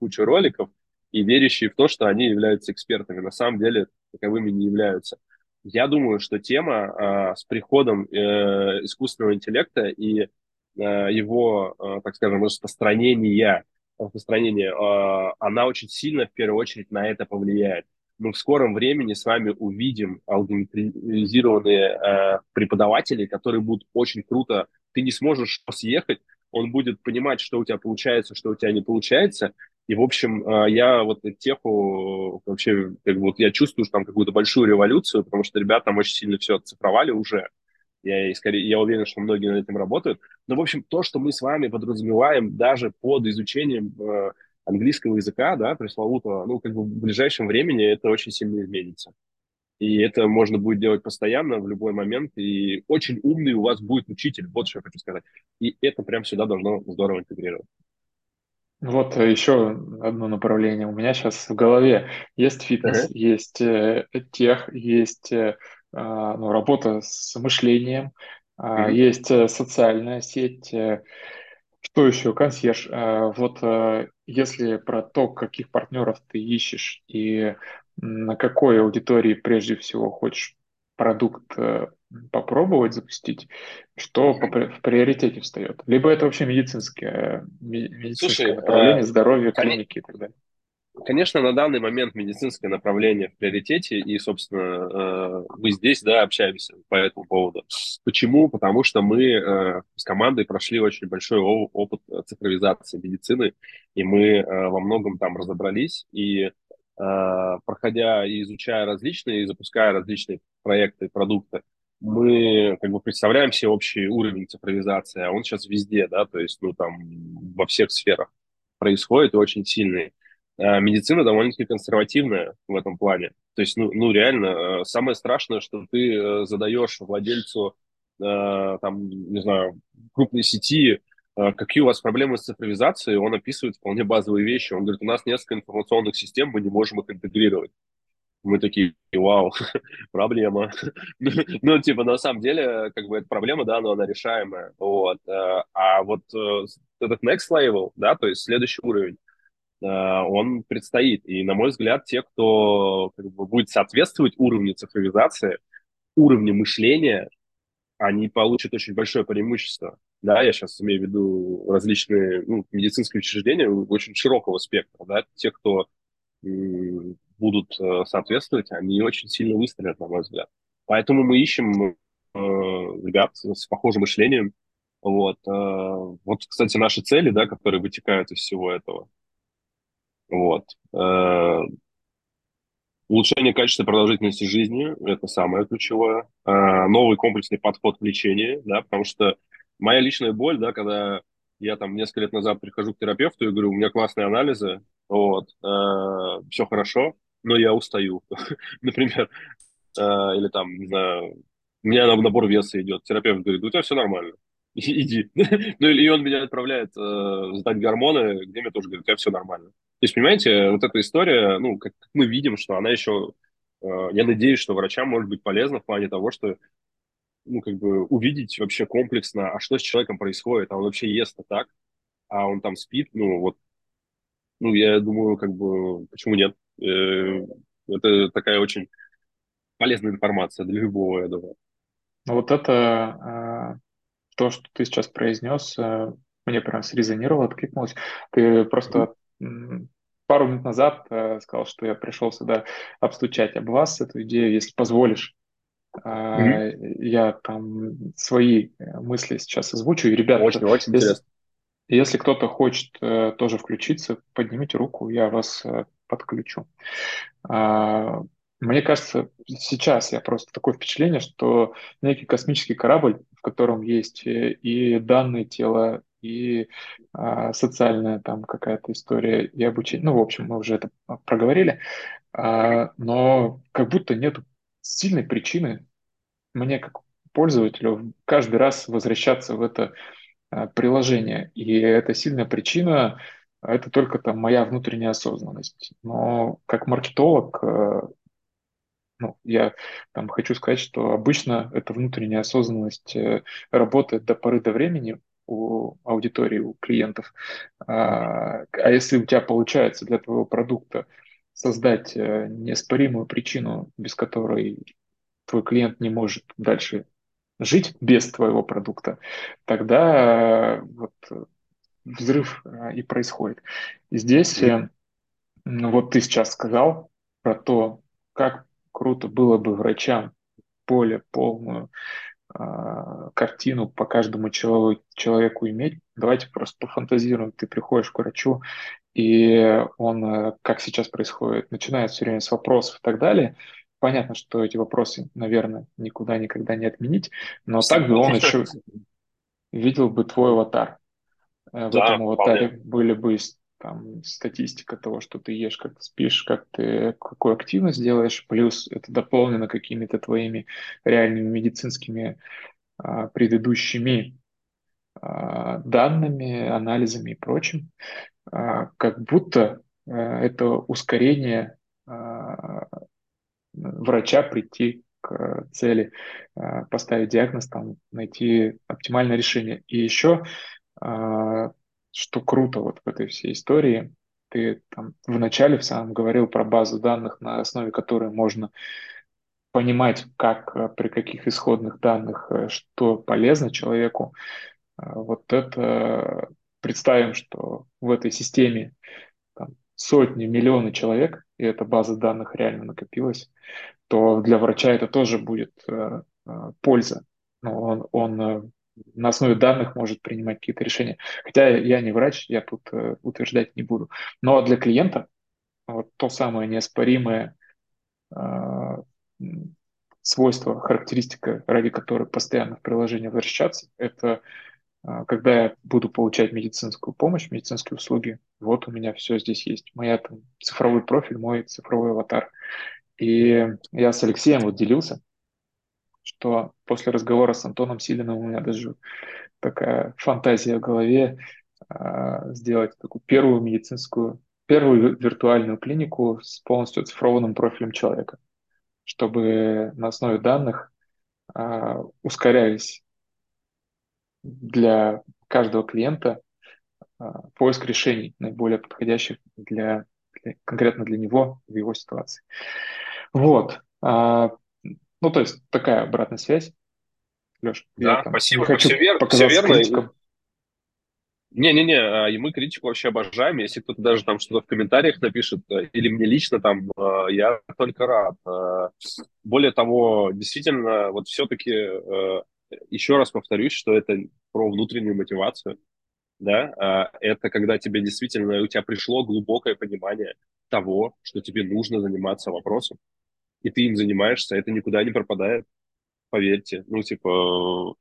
кучу роликов и верящие в то, что они являются экспертами. На самом деле таковыми не являются. Я думаю, что тема а, с приходом э, искусственного интеллекта и э, его, э, так скажем, распространения распространения, а, она очень сильно, в первую очередь, на это повлияет. Мы в скором времени с вами увидим алгоритмизированные э, преподаватели, которые будут очень круто. Ты не сможешь съехать, он будет понимать, что у тебя получается, что у тебя не получается. И, в общем, э, я вот теху вообще, как бы, вот я чувствую что там какую-то большую революцию, потому что ребята там очень сильно все оцифровали уже. Я, скорее, я уверен, что многие над этим работают. Но, в общем, то, что мы с вами подразумеваем даже под изучением э, английского языка, да, пресловутого, ну, как бы в ближайшем времени это очень сильно изменится. И это можно будет делать постоянно, в любой момент. И очень умный у вас будет учитель, вот что я хочу сказать. И это прям сюда должно здорово интегрировать. Вот еще одно направление у меня сейчас в голове. Есть фитнес, uh-huh. есть э, тех, есть э, ну, работа с мышлением, mm-hmm. есть э, социальная сеть, э, что еще, консьерж. А, вот э, если про то, каких партнеров ты ищешь и на какой аудитории прежде всего хочешь продукт попробовать запустить, что в приоритете встает? Либо это вообще медицинское, медицинское Слушай, направление, здоровье, клиники и так далее. Конечно, на данный момент медицинское направление в приоритете, и, собственно, э, мы здесь, да, общаемся по этому поводу. Почему? Потому что мы э, с командой прошли очень большой опыт цифровизации медицины, и мы э, во многом там разобрались, и проходя и изучая различные, и запуская различные проекты продукты, мы как бы представляем себе общий уровень цифровизации, а он сейчас везде, да, то есть, ну, там, во всех сферах происходит и очень сильный. Э, медицина довольно-таки консервативная в этом плане. То есть, ну, ну реально, э, самое страшное, что ты э, задаешь владельцу, э, там, не знаю, крупной сети, какие у вас проблемы с цифровизацией, он описывает вполне базовые вещи. Он говорит, у нас несколько информационных систем, мы не можем их интегрировать. Мы такие, вау, проблема. ну, типа, на самом деле, как бы, эта проблема, да, но она решаемая. Вот. А вот этот next level, да, то есть следующий уровень, он предстоит. И, на мой взгляд, те, кто как бы, будет соответствовать уровню цифровизации, уровню мышления, они получат очень большое преимущество. Да, я сейчас имею в виду различные ну, медицинские учреждения очень широкого спектра. Да, те, кто будут э, соответствовать, они очень сильно выстрелят, на мой взгляд. Поэтому мы ищем э, ребят с похожим мышлением. Вот. Э, вот, кстати, наши цели, да, которые вытекают из всего этого. Вот. Э, улучшение качества продолжительности жизни – это самое ключевое. Э, новый комплексный подход к лечению, да, потому что моя личная боль, да, когда я там несколько лет назад прихожу к терапевту и говорю, у меня классные анализы, вот, э, все хорошо, но я устаю, например, э, или там, не знаю, у меня набор веса идет, терапевт говорит, у тебя все нормально, иди. ну, и он меня отправляет э, сдать гормоны, где мне тоже говорят, у тебя все нормально. То есть, понимаете, вот эта история, ну, как мы видим, что она еще, э, я надеюсь, что врачам может быть полезна в плане того, что ну, как бы увидеть вообще комплексно, а что с человеком происходит, а он вообще ест-то так, а он там спит, ну, вот, ну, я думаю, как бы, почему нет? Э, это такая очень полезная информация для любого, я думаю. Ну, вот это э, то, что ты сейчас произнес, мне прям срезонировало, откликнулось. Ты просто пару минут назад сказал, что я пришел сюда обстучать об вас эту идею, если позволишь. Mm-hmm. Я там свои мысли сейчас озвучу. И, ребята, очень, очень если, интересно. Если кто-то хочет э, тоже включиться, поднимите руку, я вас э, подключу. А, мне кажется, сейчас я просто такое впечатление, что некий космический корабль, в котором есть э, и данные тела, и а, социальная там какая-то история, и обучение. Ну, в общем, мы уже это проговорили. А, но как будто нет сильной причины мне как пользователю каждый раз возвращаться в это Э, приложение. И это сильная причина, это только там моя внутренняя осознанность. Но как маркетолог, э, ну, я там хочу сказать, что обычно эта внутренняя осознанность э, работает до поры до времени у аудитории, у клиентов. А, а если у тебя получается для твоего продукта создать неоспоримую причину, без которой твой клиент не может дальше жить без твоего продукта, тогда э, вот взрыв э, и происходит. Здесь э, вот ты сейчас сказал про то, как круто было бы врачам более полную э, картину по каждому человеку, иметь. Давайте просто пофантазируем. Ты приходишь к врачу, и он, как сейчас происходит, начинает все время с вопросов и так далее, Понятно, что эти вопросы, наверное, никуда никогда не отменить, но так бы он еще видел бы твой аватар. Э, в да, этом аватаре были бы там статистика того, что ты ешь, как спишь, как ты какую активность делаешь, плюс это дополнено какими-то твоими реальными медицинскими а, предыдущими а, данными, анализами и прочим, а, как будто а, это ускорение а, врача прийти к цели, э, поставить диагноз, там, найти оптимальное решение. И еще, э, что круто вот в этой всей истории, ты там вначале в самом говорил про базу данных, на основе которой можно понимать, как, э, при каких исходных данных, что полезно человеку. Вот это представим, что в этой системе там, сотни, миллионы человек, и эта база данных реально накопилась, то для врача это тоже будет э, э, польза. Ну, он, он э, на основе данных может принимать какие-то решения. Хотя я не врач, я тут э, утверждать не буду. Но для клиента вот то самое неоспоримое э, свойство, характеристика, ради которой постоянно в приложение возвращаться, это а, когда я буду получать медицинскую помощь, медицинские услуги, вот у меня все здесь есть. Моя там, цифровой профиль, мой цифровой аватар. И я с Алексеем вот делился, что после разговора с Антоном Силиным у меня даже такая фантазия в голове э, сделать такую первую медицинскую, первую виртуальную клинику с полностью оцифрованным профилем человека, чтобы на основе данных э, ускорялись для каждого клиента э, поиск решений наиболее подходящих для, для конкретно для него в его ситуации. Вот. А, ну, то есть такая обратная связь. Леш, да, я там спасибо. Хочу все, вер, все верно. Критиком. Не-не-не, а, и мы критику вообще обожаем. Если кто-то даже там что-то в комментариях напишет, э, или мне лично там, э, я только рад. Э, более того, действительно, вот все-таки еще раз повторюсь, что это про внутреннюю мотивацию. Да? А, это когда тебе действительно, у тебя пришло глубокое понимание того, что тебе нужно заниматься вопросом, и ты им занимаешься, это никуда не пропадает, поверьте. Ну, типа,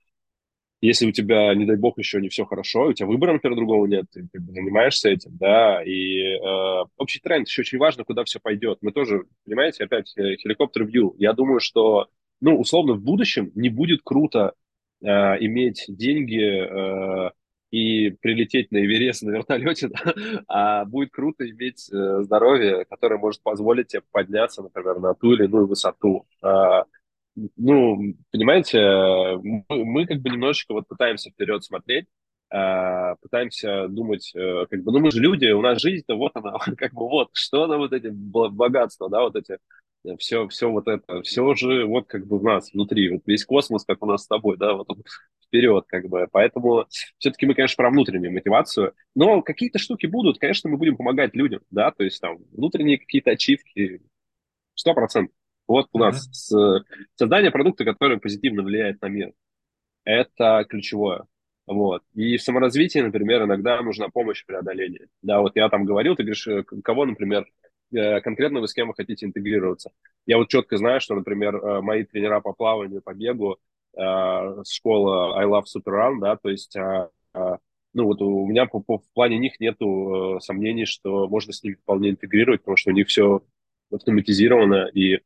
если у тебя, не дай бог, еще не все хорошо, у тебя выбора, например, другого нет, ты, ты занимаешься этим, да, и э, общий тренд еще очень важно, куда все пойдет. Мы тоже, понимаете, опять э, хеликоптер-вью. Я думаю, что, ну, условно, в будущем не будет круто э, иметь деньги э, и прилететь на Эверест на вертолете, да, а будет круто иметь э, здоровье, которое может позволить тебе подняться, например, на ту или иную высоту. Э, ну, понимаете, мы, мы как бы немножечко вот пытаемся вперед смотреть, э, пытаемся думать, э, как бы, ну мы же люди, у нас жизнь-то вот она, как бы вот, что она вот эти богатства, да, вот эти, все, э, все вот это, все же вот как бы в нас внутри, вот весь космос, как у нас с тобой, да, вот он вперед, как бы, поэтому все-таки мы, конечно, про внутреннюю мотивацию, но какие-то штуки будут, конечно, мы будем помогать людям, да, то есть там внутренние какие-то ачивки, сто процентов. Вот у нас mm-hmm. создание продукта, который позитивно влияет на мир. Это ключевое. Вот. И в саморазвитии, например, иногда нужна помощь в преодолении. Да, вот я там говорил, ты говоришь, э, кого, например, конкретно вы с кем вы хотите интегрироваться. Я вот четко знаю, что, например, э, мои тренера по плаванию, по бегу, с школы I Love Super Run, да, то есть ну вот у меня по, по, в плане них нету сомнений, что можно с ними вполне интегрировать, потому что у них все автоматизировано, и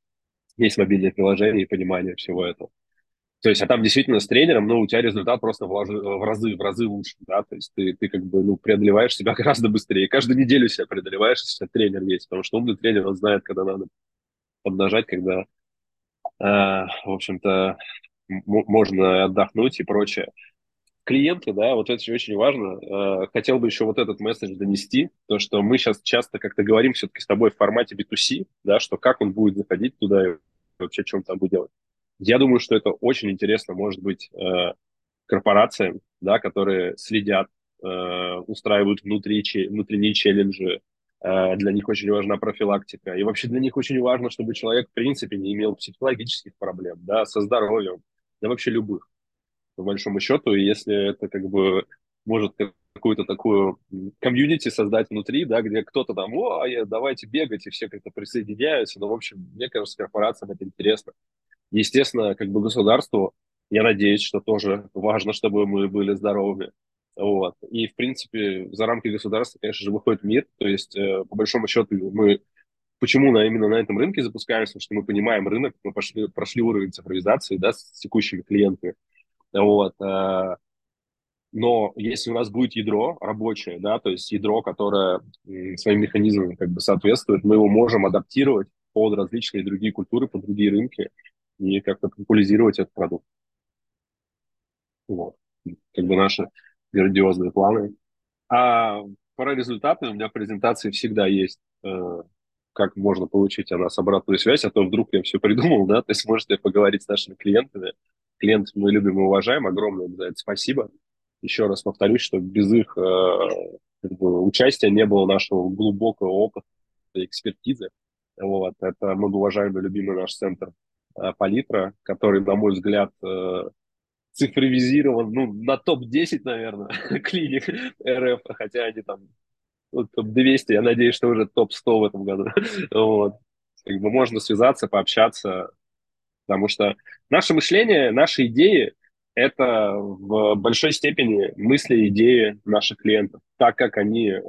есть мобильное приложение и понимание всего этого. То есть, а там действительно с тренером, ну, у тебя результат просто в, разы, в разы, в разы лучше, да, то есть ты, ты как бы, ну, преодолеваешь себя гораздо быстрее. Каждую неделю себя преодолеваешь, если у тебя тренер есть, потому что умный тренер, он знает, когда надо поднажать, когда, э, в общем-то, можно отдохнуть и прочее. Клиенты, да, вот это очень важно. Э, хотел бы еще вот этот месседж донести, то, что мы сейчас часто как-то говорим все-таки с тобой в формате B2C, да, что как он будет заходить туда вообще, что он там будет делать. Я думаю, что это очень интересно, может быть, э, корпорациям, да, которые следят, э, устраивают внутри, внутренние челленджи, э, для них очень важна профилактика. И вообще для них очень важно, чтобы человек, в принципе, не имел психологических проблем, да, со здоровьем, да вообще любых, по большому счету. И если это как бы может какую-то такую комьюнити создать внутри, да, где кто-то там, о, а давайте бегать, и все как-то присоединяются. Но, в общем, мне кажется, корпорациям это интересно. Естественно, как бы государству, я надеюсь, что тоже важно, чтобы мы были здоровыми. Вот. И, в принципе, за рамки государства, конечно же, выходит мир. То есть, э, по большому счету, мы почему на, именно на этом рынке запускаемся, что мы понимаем рынок, мы пошли, прошли уровень цифровизации да, с текущими клиентами. Вот. Э, но если у нас будет ядро рабочее, да, то есть ядро, которое своим механизмам как бы соответствует, мы его можем адаптировать под различные другие культуры, под другие рынки, и как-то популяризировать этот продукт. Вот. Как бы наши грандиозные планы. А про результаты у меня презентации всегда есть, э, как можно получить о нас обратную связь, а то вдруг я все придумал, да, то есть можете поговорить с нашими клиентами. Клиентов мы любим и уважаем, огромное за это спасибо. Еще раз повторюсь, что без их э, как бы, участия не было нашего глубокого опыта и экспертизы. Вот. Это многоуважаемый, любимый наш центр палитра, который, на мой взгляд, э, цифровизирован ну, на топ-10, наверное, клиник РФ, хотя они там ну, топ-200, я надеюсь, что уже топ-100 в этом году. вот. Как бы можно связаться, пообщаться, потому что наше мышление, наши идеи, это в большой степени мысли и идеи наших клиентов, так как они э,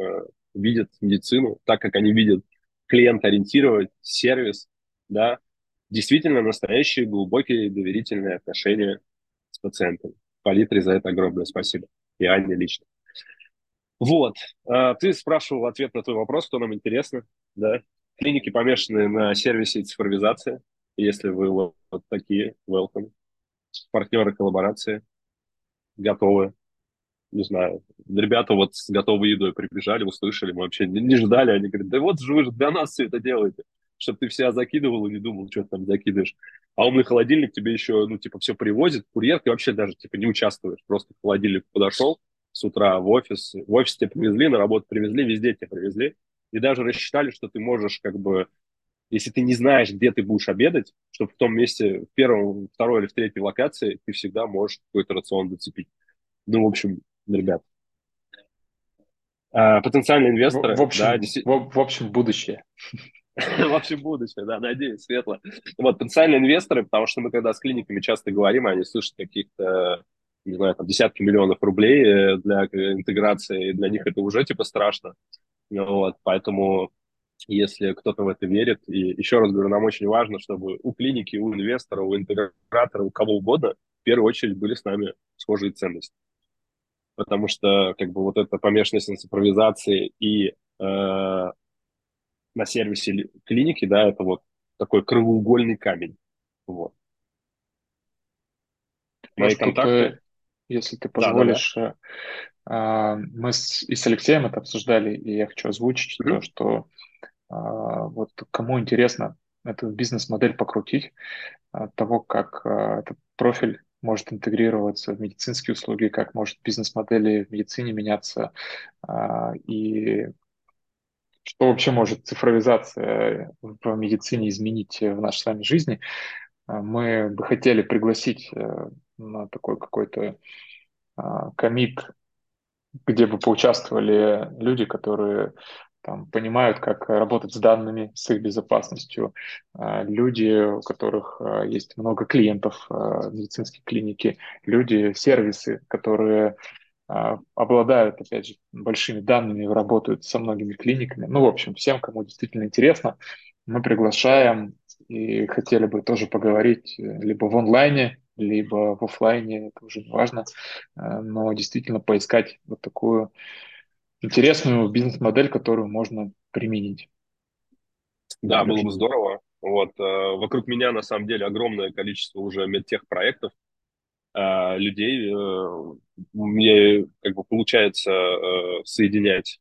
видят медицину, так как они видят клиент-ориентированный сервис, да, действительно настоящие глубокие доверительные отношения с пациентами. Палитре за это огромное спасибо. И Анне лично. Вот. А, ты спрашивал ответ на твой вопрос, что нам интересно. Да? Клиники помешаны на сервисе и цифровизации. Если вы вот, такие, welcome. Партнеры коллаборации готовы. Не знаю. Ребята вот с готовой едой прибежали, услышали, мы вообще не ждали. Они говорят, да вот же вы же для нас все это делаете. Чтобы ты себя закидывал и не думал, что ты там закидываешь. А умный холодильник тебе еще, ну, типа, все привозит. Курьер, ты вообще даже, типа, не участвуешь. Просто к холодильнику подошел, с утра в офис. В офис тебе привезли, на работу привезли, везде тебе привезли. И даже рассчитали, что ты можешь как бы если ты не знаешь, где ты будешь обедать, чтобы в том месте, в первом, второй или в третьей локации, ты всегда можешь какой-то рацион зацепить. Ну, в общем, ребят. А, потенциальные инвесторы, в, в общем, да, действительно... в, в общем, будущее. В общем, будущее, да, надеюсь, светло. Вот, потенциальные инвесторы, потому что мы когда с клиниками часто говорим, они слышат каких-то не знаю, там, десятки миллионов рублей э, для интеграции, и для них это уже, типа, страшно. Вот, поэтому если кто-то в это верит, и еще раз говорю, нам очень важно, чтобы у клиники, у инвестора, у интегратора, у кого угодно, в первую очередь были с нами схожие ценности. Потому что, как бы, вот эта помешанность на цифровизации и э, на сервисе клиники, да, это вот такой краеугольный камень. Вот. Мои контакты если ты позволишь. Да, да, да. Мы с, и с Алексеем это обсуждали, и я хочу озвучить mm-hmm. то, что а, вот кому интересно эту бизнес-модель покрутить, от того, как а, этот профиль может интегрироваться в медицинские услуги, как может бизнес-модели в медицине меняться, и что вообще может цифровизация в медицине изменить в нашей с вами жизни, мы бы хотели пригласить э, на такой какой-то а, комит, где бы поучаствовали люди, которые там, понимают, как работать с данными, с их безопасностью, люди, у которых есть много клиентов в медицинской клинике, люди, сервисы, которые обладают, опять же, большими данными, работают со многими клиниками. Ну, в общем, всем, кому действительно интересно, мы приглашаем и хотели бы тоже поговорить э, либо в онлайне, либо в офлайне, это уже не важно, э, но действительно поискать вот такую интересную бизнес-модель, которую можно применить. Да, было бы здорово. Вот, э, вокруг меня, на самом деле, огромное количество уже медтех-проектов, э, людей. Мне как бы получается соединять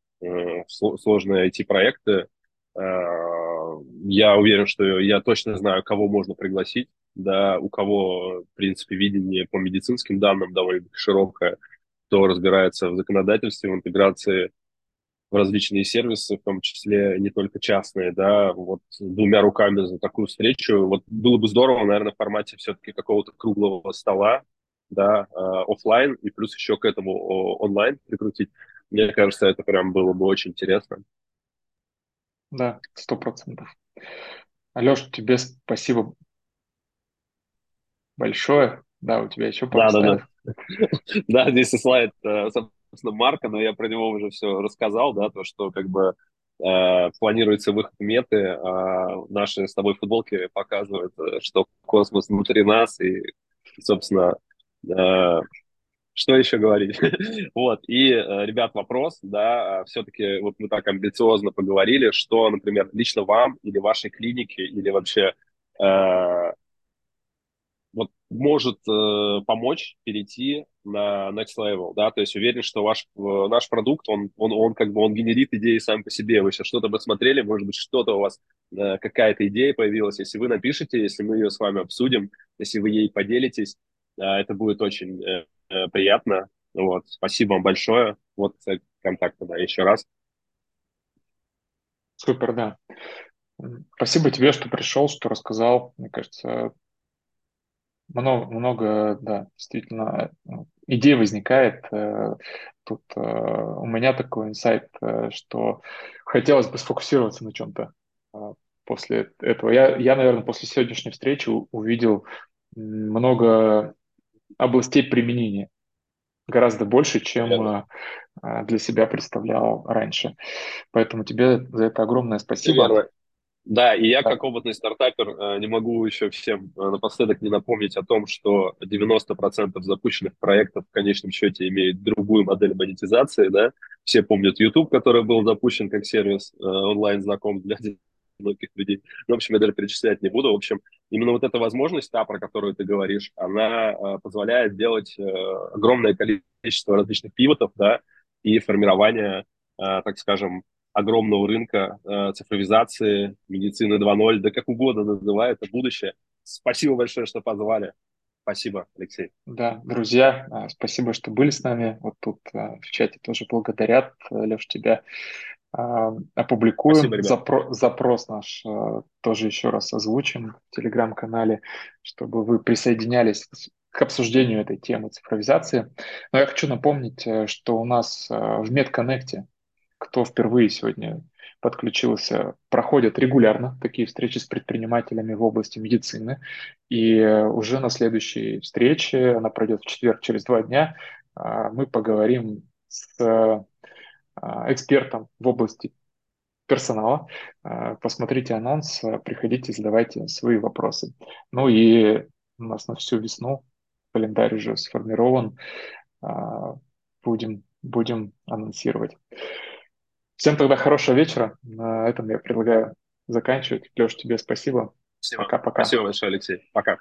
сложные IT-проекты. Я уверен, что я точно знаю, кого можно пригласить да, у кого, в принципе, видение по медицинским данным довольно широкое, кто разбирается в законодательстве, в интеграции в различные сервисы, в том числе не только частные, да, вот двумя руками за такую встречу. Вот было бы здорово, наверное, в формате все-таки какого-то круглого стола, да, э, офлайн, и плюс еще к этому онлайн прикрутить. Мне кажется, это прям было бы очень интересно. Да, сто процентов. Алеш, тебе спасибо большое. Да, у тебя еще пару да, да, да. да, здесь слайд, э, собственно, Марка, но я про него уже все рассказал, да, то, что как бы э, планируется выход меты, а наши с тобой футболки показывают, э, что космос внутри нас, и, собственно, э, что еще говорить? вот, и, э, ребят, вопрос, да, а все-таки вот мы так амбициозно поговорили, что, например, лично вам или вашей клинике, или вообще э, вот может э, помочь перейти на next level, да, то есть уверен, что ваш э, наш продукт, он, он, он как бы он генерит идеи сам по себе. Вы сейчас что-то посмотрели, может быть, что-то у вас э, какая-то идея появилась. Если вы напишите, если мы ее с вами обсудим, если вы ей поделитесь, это будет очень э, э, приятно. Вот, спасибо вам большое. Вот контакты, да, еще раз. Супер, да. Спасибо тебе, что пришел, что рассказал. Мне кажется, много, много, да, действительно, ну, идей возникает. Э, тут у меня такой инсайт, что хотелось бы сфокусироваться на чем-то после этого. Я, я, наверное, после сегодняшней встречи увидел много областей применения. Гораздо больше, чем Верно. э, для себя представлял раньше. Поэтому тебе за это огромное спасибо. верно. Да, и я как опытный стартапер э, не могу еще всем э, напоследок не напомнить о том, что 90% запущенных проектов в конечном счете имеют другую модель монетизации, да. Все помнят YouTube, который был запущен как сервис э, онлайн-знакомств для многих людей. Ну, в общем, я даже перечислять не буду. В общем, именно вот эта возможность, та, про которую ты говоришь, она позволяет делать огромное количество различных пивотов, да, и формирование, так скажем, огромного рынка э, цифровизации, медицины 2.0, да как угодно называй это будущее. Спасибо большое, что позвали. Спасибо, Алексей. да, друзья, э, спасибо, что были с нами. Вот тут э, в чате тоже благодарят. Э, Леш, тебя Спасибо, опубликуем. ребят. Запро- запрос наш э, тоже еще раз озвучим в телеграм-канале, чтобы вы присоединялись к обсуждению этой темы цифровизации. Но я хочу напомнить, э, что у нас э, в MedConnect кто впервые сегодня подключился, проходят регулярно такие встречи с предпринимателями в области медицины. И уже на следующей встрече, она пройдет в четверг через два дня, а, мы поговорим с экспертом в области персонала. А, посмотрите анонс, приходите, задавайте свои вопросы. Ну и у нас на всю весну календарь уже сформирован. Будем, будем анонсировать. Всем тогда хорошего вечера. На этом я предлагаю заканчивать. Леш, тебе спасибо. Спасибо. Пока-пока. Спасибо большое, Алексей. Пока.